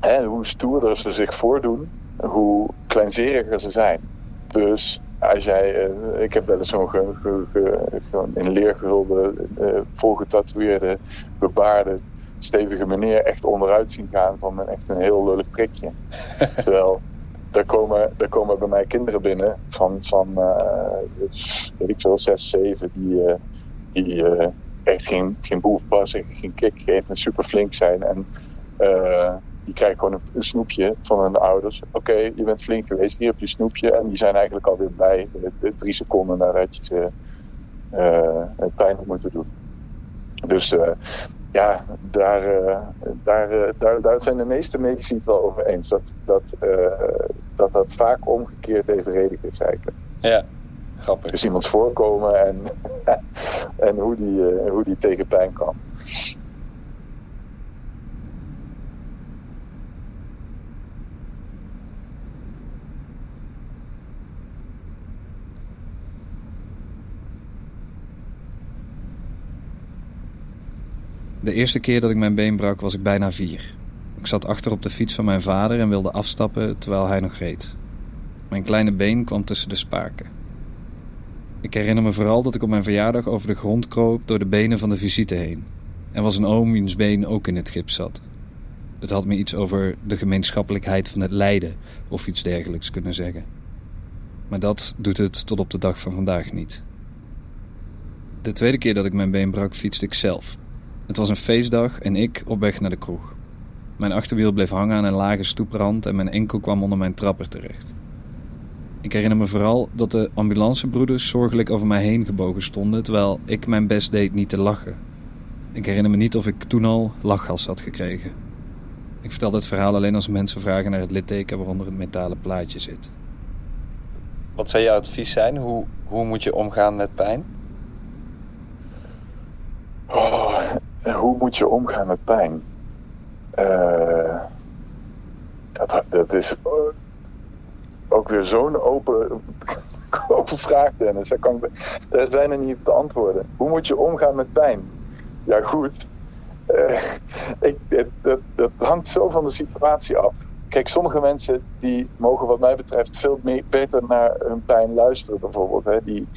en hoe stoerder ze zich voordoen, hoe kleinzeriger ze zijn. Dus als jij, uh, ik heb wel eens zo'n ge, ge, ge, in leer gehulde, uh, volgetatoeëerde, bebaarde, stevige meneer echt onderuit zien gaan van een, echt een heel lullig prikje. Terwijl daar komen, daar komen bij mij kinderen binnen van, van uh, weet ik veel, zes, zeven, die, uh, die uh, echt geen, geen boef geen kick geven en super flink zijn. En die krijgen gewoon een, snoepje van hun ouders. Oké, je bent flink geweest, hier heb je snoepje. En die zijn eigenlijk alweer blij, drie seconden nadat je ze pijn hebt moeten doen. Dus ja, daar, uh, daar, uh, daar, daar zijn de meeste medici het wel over eens. Dat dat, uh, dat, dat vaak omgekeerd evenredig is eigenlijk. Ja, grappig. Dus iemands voorkomen en, en hoe, die, hoe die tegen pijn kan. De eerste keer dat ik mijn been brak was ik bijna vier. Ik zat achter op de fiets van mijn vader en wilde afstappen terwijl hij nog reed. Mijn kleine been kwam tussen de spaken. Ik herinner me vooral dat ik op mijn verjaardag over de grond kroop door de benen van de visite heen. Er was een oom wiens been ook in het gips zat. Het had me iets over de gemeenschappelijkheid van het lijden of iets dergelijks kunnen zeggen. Maar dat doet het tot op de dag van vandaag niet. De tweede keer dat ik mijn been brak, fietste ik zelf. Het was een feestdag en ik op weg naar de kroeg. Mijn achterwiel bleef hangen aan een lage stoeprand en mijn enkel kwam onder mijn trapper terecht. Ik herinner me vooral dat de ambulancebroeders zorgelijk over mij heen gebogen stonden terwijl ik mijn best deed niet te lachen. Ik herinner me niet of ik toen al lachgas had gekregen. Ik vertel dit verhaal alleen als mensen vragen naar het litteken waaronder het metalen plaatje zit. Wat zou jouw advies zijn? Hoe, hoe moet je omgaan met pijn? Oh, hoe moet je omgaan met pijn? Uh, dat, dat is ook weer zo'n open, open vraag, Dennis. Daar, kan, is bijna niet te antwoorden. Hoe moet je omgaan met pijn? Ja, goed. Ik, dat, dat hangt zo van de situatie af. Kijk, sommige mensen die mogen wat mij betreft veel meer, beter naar hun pijn luisteren, bijvoorbeeld. Hè, die,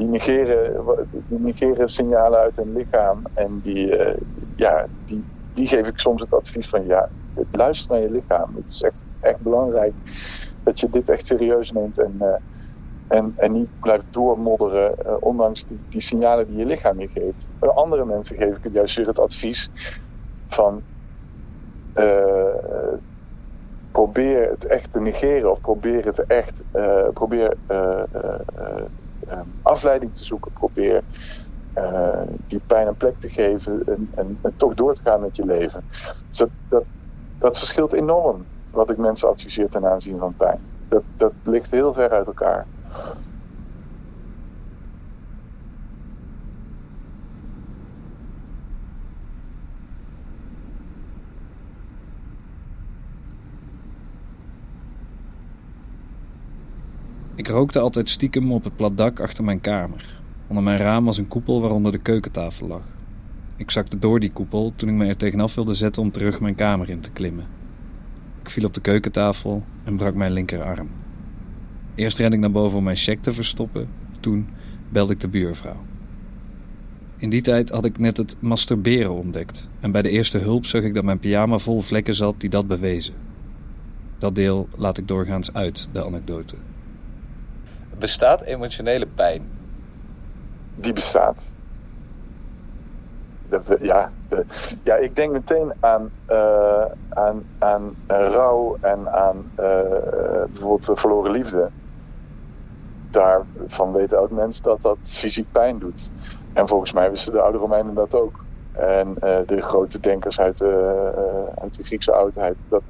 die negeren, die negeren signalen uit hun lichaam. En die, uh, ja, die, die geef ik soms het advies van ja, luister naar je lichaam. Het is echt, echt belangrijk dat je dit echt serieus neemt en, uh, en, en niet blijft doormodderen, uh, ondanks die, die, signalen die je lichaam je geeft. Bij andere mensen geef ik juist weer het advies van probeer het echt te negeren of probeer het echt, probeer afleiding te zoeken. Probeer die pijn een plek te geven en, en, en, toch door te gaan met je leven. Dus dat, dat verschilt enorm wat ik mensen adviseer ten aanzien van pijn. Dat, dat ligt heel ver uit elkaar. Ik rookte altijd stiekem op het plat dak achter mijn kamer. Onder mijn raam was een koepel waaronder de keukentafel lag. Ik zakte door die koepel toen ik me er tegenaf wilde zetten om terug mijn kamer in te klimmen. Ik viel op de keukentafel en brak mijn linkerarm. Eerst rende ik naar boven om mijn cheque te verstoppen. Toen belde ik de buurvrouw. In die tijd had ik net het masturberen ontdekt. En bij de eerste hulp zag ik dat mijn pyjama vol vlekken zat die dat bewezen. Dat deel laat ik doorgaans uit, de anekdote. Bestaat emotionele pijn? Die bestaat. Ja, de, ja, ik denk meteen aan, uh, aan, aan rouw en aan uh, bijvoorbeeld verloren liefde. Daarvan weten oud mensen dat dat fysiek pijn doet. En volgens mij wisten de oude Romeinen dat ook. En uh, de grote denkers uit, uit de Griekse oudheid. Dat,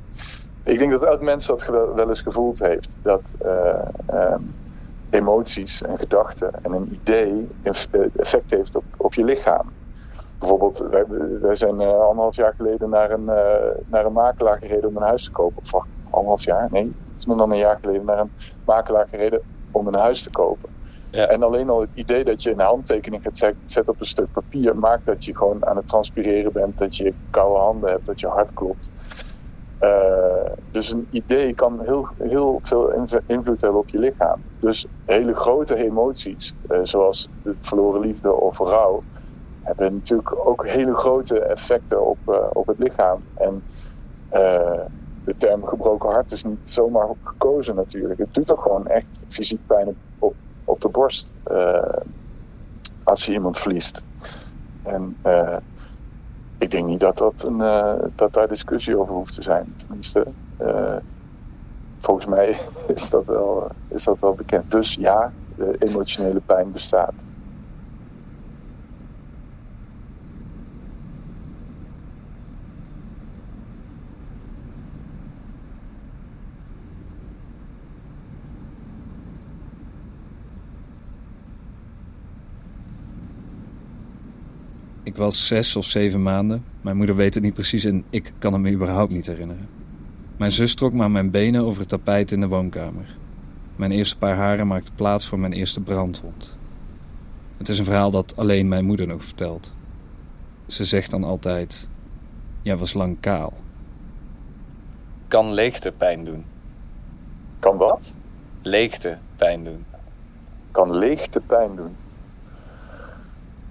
ik denk dat elk mens dat wel eens gevoeld heeft. Dat um, emoties en gedachten en een idee effect heeft op, op je lichaam. Bijvoorbeeld, wij, wij zijn uh, anderhalf jaar geleden naar een, uh, naar een makelaar gereden om een huis te kopen. Of anderhalf jaar? Nee, het is meer dan een jaar geleden naar een makelaar gereden om een huis te kopen. Ja. En alleen al het idee dat je een handtekening gaat zetten op een stuk papier maakt dat je gewoon aan het transpireren bent, dat je koude handen hebt, dat je hart klopt. Uh, dus een idee kan heel, heel veel invloed hebben op je lichaam. Dus hele grote emoties, uh, zoals de verloren liefde of rouw, hebben natuurlijk ook hele grote effecten op, uh, op het lichaam. En de term gebroken hart is niet zomaar gekozen natuurlijk. Het doet ook gewoon echt fysiek pijn op, op de borst als je iemand verliest. En ik denk niet dat, dat, een, uh, dat daar discussie over hoeft te zijn. Tenminste, uh, volgens mij is dat, wel, is dat wel bekend. Dus ja, de emotionele pijn bestaat. Ik was zes of zeven maanden. Mijn moeder weet het niet precies en ik kan het me überhaupt niet herinneren. Mijn zus trok me aan mijn benen over het tapijt in de woonkamer. Mijn eerste paar haren maakten plaats voor mijn eerste brandwond. Het is een verhaal dat alleen mijn moeder nog vertelt. Ze zegt dan altijd: Jij was lang kaal. Kan leegte pijn doen? Kan wat? Leegte pijn doen. Kan leegte pijn doen?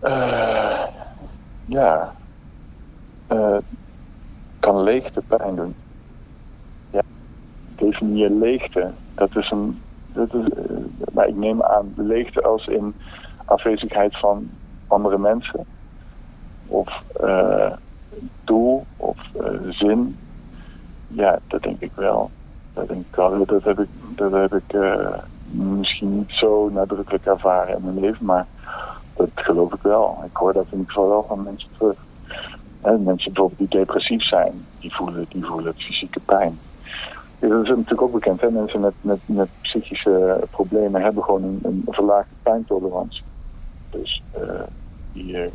Uh, ja, uh, kan leegte pijn doen. Ja, definieer leegte. Dat is een. Dat is, uh, maar ik neem aan leegte als in afwezigheid van andere mensen. Of uh, doel of zin. Ja, dat denk ik wel. Dat denk ik wel. Dat heb ik, dat heb ik misschien niet zo nadrukkelijk ervaren in mijn leven, maar dat geloof ik wel. Ik hoor dat in ieder geval wel van mensen terug. En mensen bijvoorbeeld die depressief zijn, die voelen, die voelen fysieke pijn. dat is natuurlijk ook bekend. Hè? Mensen met, met, met psychische problemen hebben gewoon een, een verlaagde pijntolerantie. Dus uh, die, uh,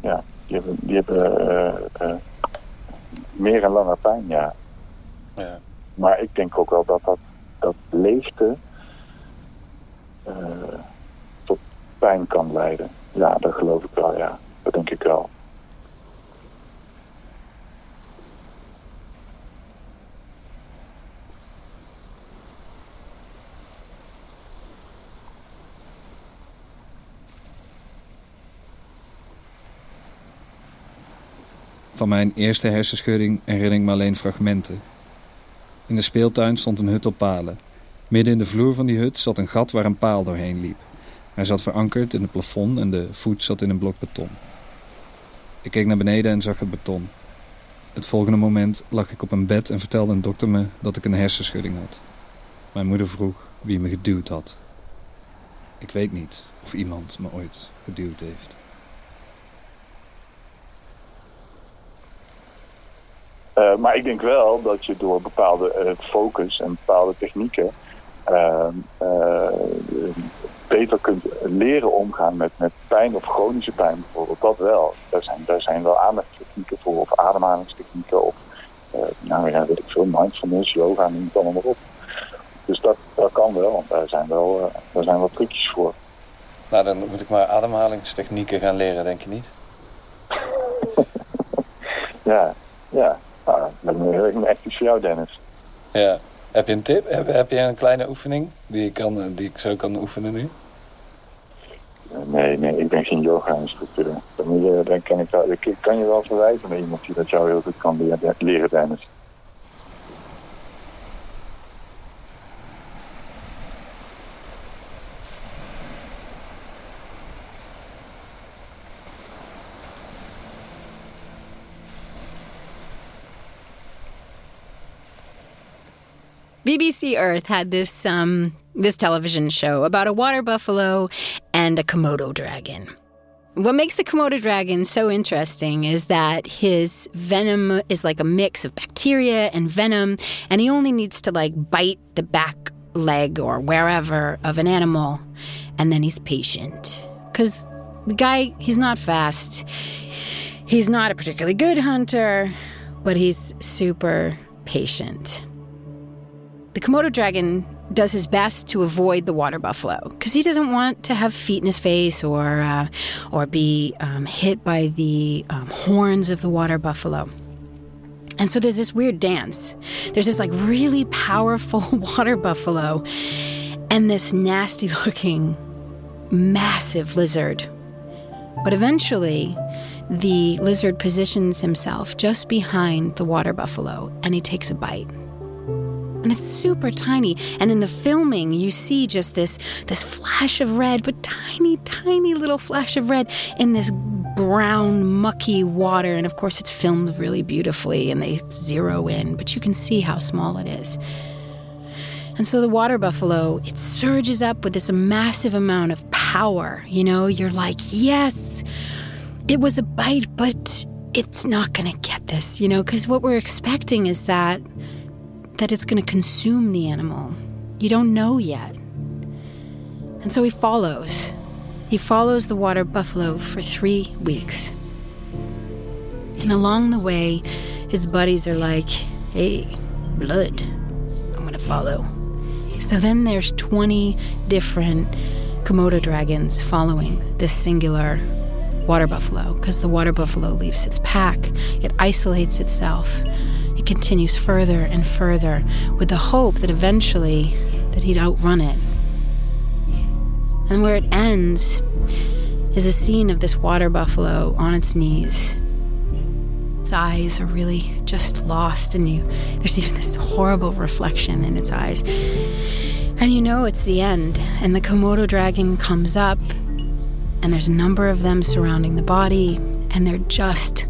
ja, die hebben, die hebben uh, meer en langer pijn, ja. ja. Maar ik denk ook wel dat dat, dat leegte pijn kan leiden. Ja, dat geloof ik wel, ja. Dat denk ik wel. Van mijn eerste hersenschudding herinner ik me alleen fragmenten. In de speeltuin stond een hut op palen. Midden in de vloer van die hut zat een gat waar een paal doorheen liep. Hij zat verankerd in het plafond en de voet zat in een blok beton. Ik keek naar beneden en zag het beton. Het volgende moment lag ik op een bed en vertelde een dokter me dat ik een hersenschudding had. Mijn moeder vroeg wie me geduwd had. Ik weet niet of iemand me ooit geduwd heeft. Eh, maar ik denk wel dat je door bepaalde eh, focus en bepaalde technieken eh, beter kunt leren omgaan met, met pijn of chronische pijn bijvoorbeeld. Dat wel. Daar zijn, daar zijn wel aandachtstechnieken voor, of ademhalingstechnieken, of nou ja, weet ik veel, mindfulness, yoga, noem het allemaal maar op. Dus dat, dat kan wel, want daar zijn wel, daar zijn wel trucjes voor. Nou, dan moet ik maar ademhalingstechnieken gaan leren, denk je niet? ja, ja. Nou, dat is echt iets voor jou, Dennis. Ja. Heb je een tip? Heb, heb je een kleine oefening die ik, kan, die ik zo kan oefenen nu? Nee, nee, ik ben geen yoga-instructeur. Dan, dan kan ik, kan je wel verwijzen naar iemand die dat jou heel goed kan leren, leren Dennis. BBC Earth had this um, this television show about a water buffalo and a Komodo dragon. What makes the Komodo dragon so interesting is that his venom is like a mix of bacteria and venom, and he only needs to like bite the back leg or wherever of an animal, and then he's patient. Because the guy, he's not fast, he's not a particularly good hunter, but he's super patient. The Komodo dragon does his best to avoid the water buffalo because he doesn't want to have feet in his face or uh, or be um, hit by the um, horns of the water buffalo. And so there's this weird dance. There's this like really powerful water buffalo and this nasty looking massive lizard. But eventually, the lizard positions himself just behind the water buffalo and he takes a bite and it's super tiny. And in the filming, you see just this this flash of red, but tiny, tiny little flash of red in this brown, mucky water. And of course, it's filmed really beautifully, and they zero in, but you can see how small it is. And so the water buffalo, it surges up with this massive amount of power. You know, you're like, yes, it was a bite, but it's not going to get this, you know, because what we're expecting is that that it's going to consume the animal. You don't know yet. And so he follows. He follows the water buffalo for three weeks. And along the way, his buddies are like, hey, blood, I'm going to follow. So then there's 20 different Komodo dragons following this singular water buffalo because the water buffalo leaves its pack, it isolates itself continues further and further with the hope that eventually that he'd outrun it. And where it ends is a scene of this water buffalo on its knees. Its eyes are really just lost, and you there's even this horrible reflection in its eyes. And you know it's the end, and the Komodo dragon comes up, and there's a number of them surrounding the body, and they're just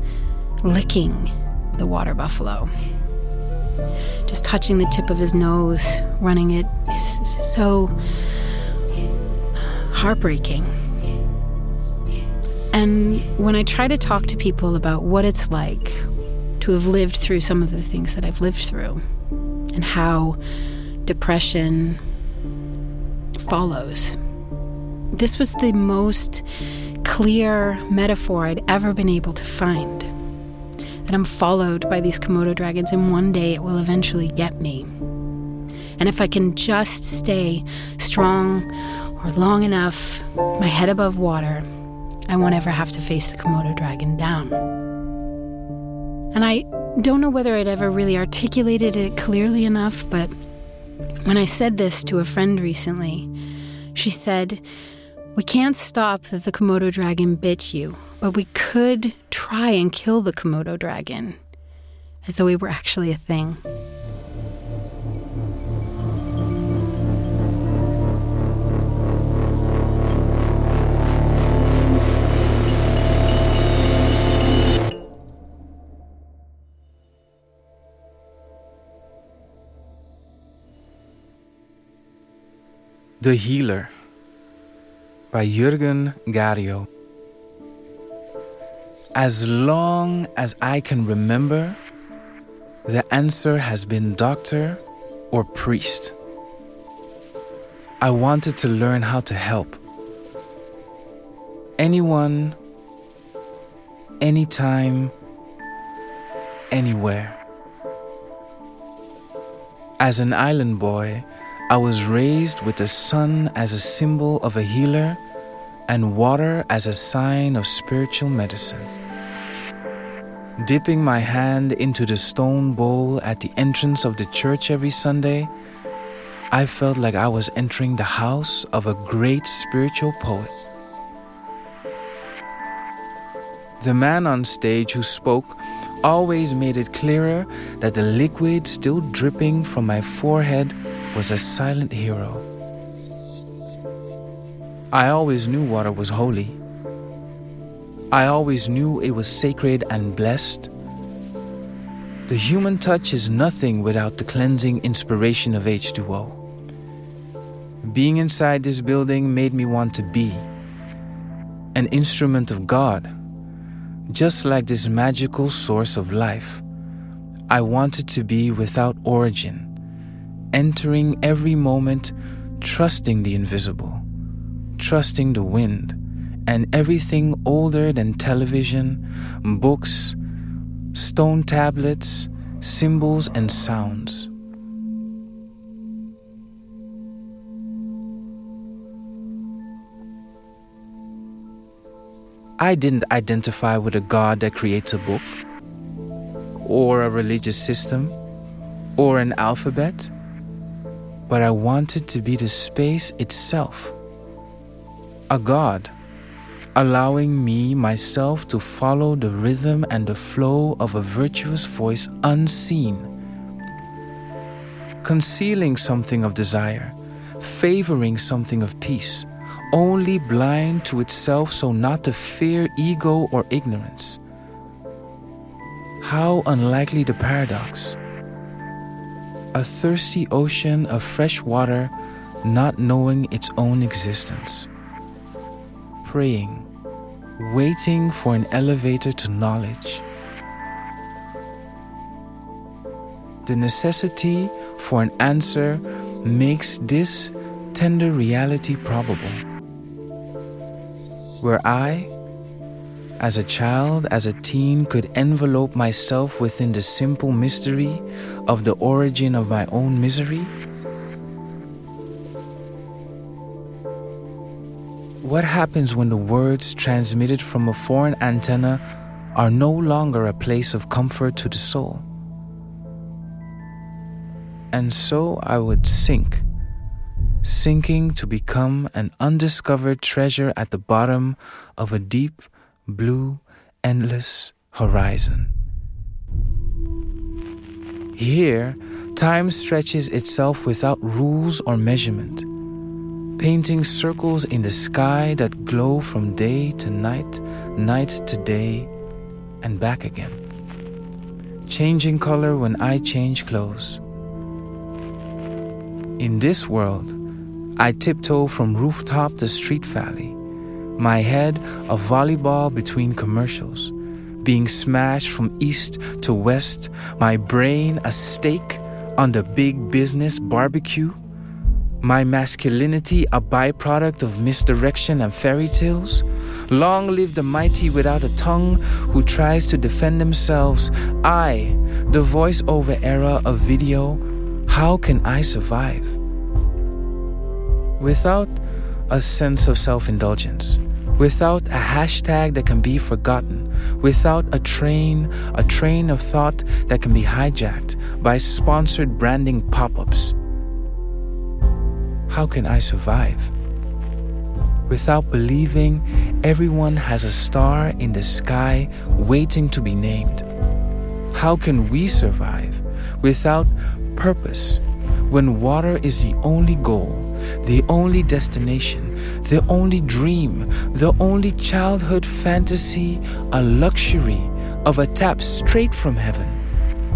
licking the water buffalo. Just touching the tip of his nose, running it is so heartbreaking. And when I try to talk to people about what it's like to have lived through some of the things that I've lived through and how depression follows, this was the most clear metaphor I'd ever been able to find that I'm followed by these Komodo dragons, and one day it will eventually get me. And if I can just stay strong or long enough, my head above water, I won't ever have to face the Komodo dragon down. And I don't know whether I'd ever really articulated it clearly enough, but when I said this to a friend recently, she said, We can't stop that the Komodo dragon bit you, but we could try and kill the Komodo dragon, as though he were actually a thing. The Healer by Jörgen Gario. As long as I can remember, the answer has been doctor or priest. I wanted to learn how to help. Anyone, anytime, anywhere. As an island boy, I was raised with the sun as a symbol of a healer and water as a sign of spiritual medicine. Dipping my hand into the stone bowl at the entrance of the church every Sunday, I felt like I was entering the house of a great spiritual poet. The man on stage who spoke always made it clearer that the liquid still dripping from my forehead was a silent hero. I always knew water was holy. I always knew it was sacred and blessed. The human touch is nothing without the cleansing inspiration of H2O. Being inside this building made me want to be an instrument of God, just like this magical source of life. I wanted to be without origin, entering every moment, trusting the invisible, trusting the wind, and everything older than television, books, stone tablets, symbols, and sounds. I didn't identify with a God that creates a book, or a religious system, or an alphabet, but I wanted to be the space itself. A God, allowing me, myself, to follow the rhythm and the flow of a virtuous voice unseen, concealing something of desire, favoring something of peace only blind to itself so not to fear ego or ignorance. How unlikely the paradox. A thirsty ocean of fresh water not knowing its own existence. Praying, waiting for an elevator to knowledge. The necessity for an answer makes this tender reality probable where I, as a child, as a teen, could envelope myself within the simple mystery of the origin of my own misery? What happens when the words transmitted from a foreign antenna are no longer a place of comfort to the soul? And so I would sink sinking to become an undiscovered treasure at the bottom of a deep, blue, endless horizon. Here, time stretches itself without rules or measurement, painting circles in the sky that glow from day to night, night to day, and back again, changing color when I change clothes. In this world, I tiptoe from rooftop to street valley, my head a volleyball between commercials, being smashed from east to west, my brain a steak on the big business barbecue, my masculinity a byproduct of misdirection and fairy tales. Long live the mighty without a tongue who tries to defend themselves. I, the voiceover era of video, how can I survive? without a sense of self indulgence, without a hashtag that can be forgotten, without a train, a train of thought that can be hijacked by sponsored branding pop ups. How can I survive? Without believing everyone has a star in the sky waiting to be named. How can we survive without purpose when water is the only goal the only destination, the only dream, the only childhood fantasy, a luxury of a tap straight from heaven,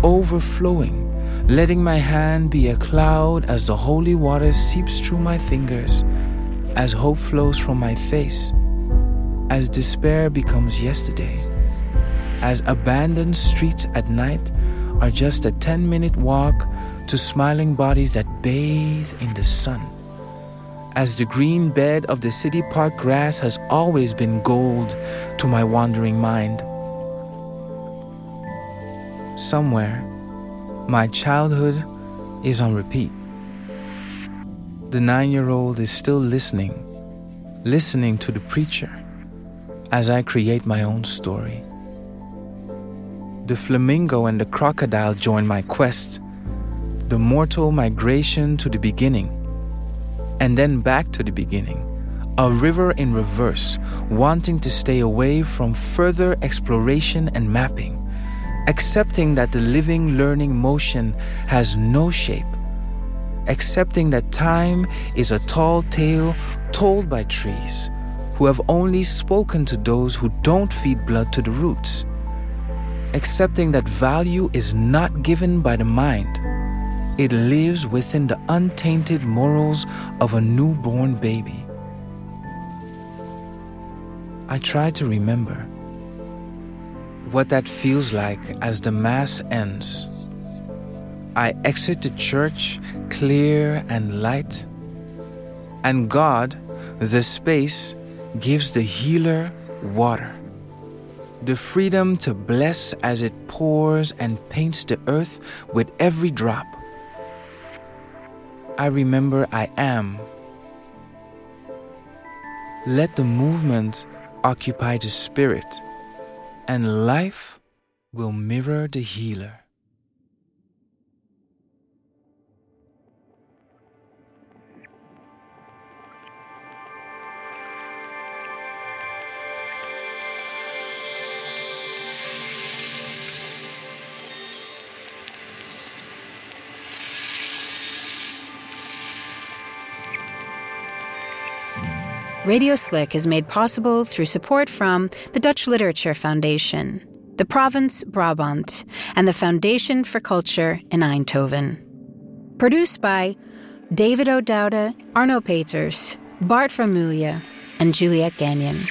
overflowing, letting my hand be a cloud as the holy water seeps through my fingers, as hope flows from my face, as despair becomes yesterday, as abandoned streets at night are just a 10 minute walk to smiling bodies that bathe in the sun. As the green bed of the city park grass has always been gold to my wandering mind. Somewhere, my childhood is on repeat. The nine year old is still listening, listening to the preacher as I create my own story. The flamingo and the crocodile join my quest, the mortal migration to the beginning, and then back to the beginning. A river in reverse, wanting to stay away from further exploration and mapping, accepting that the living, learning motion has no shape, accepting that time is a tall tale told by trees who have only spoken to those who don't feed blood to the roots, accepting that value is not given by the mind. It lives within the untainted morals of a newborn baby. I try to remember what that feels like as the Mass ends. I exit the church clear and light, and God, the space, gives the healer water. The freedom to bless as it pours and paints the earth with every drop. I remember I am. Let the movement occupy the spirit, and life will mirror the healer. Radio Slick is made possible through support from the Dutch Literature Foundation, the Province Brabant, and the Foundation for Culture in Eindhoven. Produced by David O'Dowda, Arno Peters, Bart Vermeulen, and Juliette Gagnon.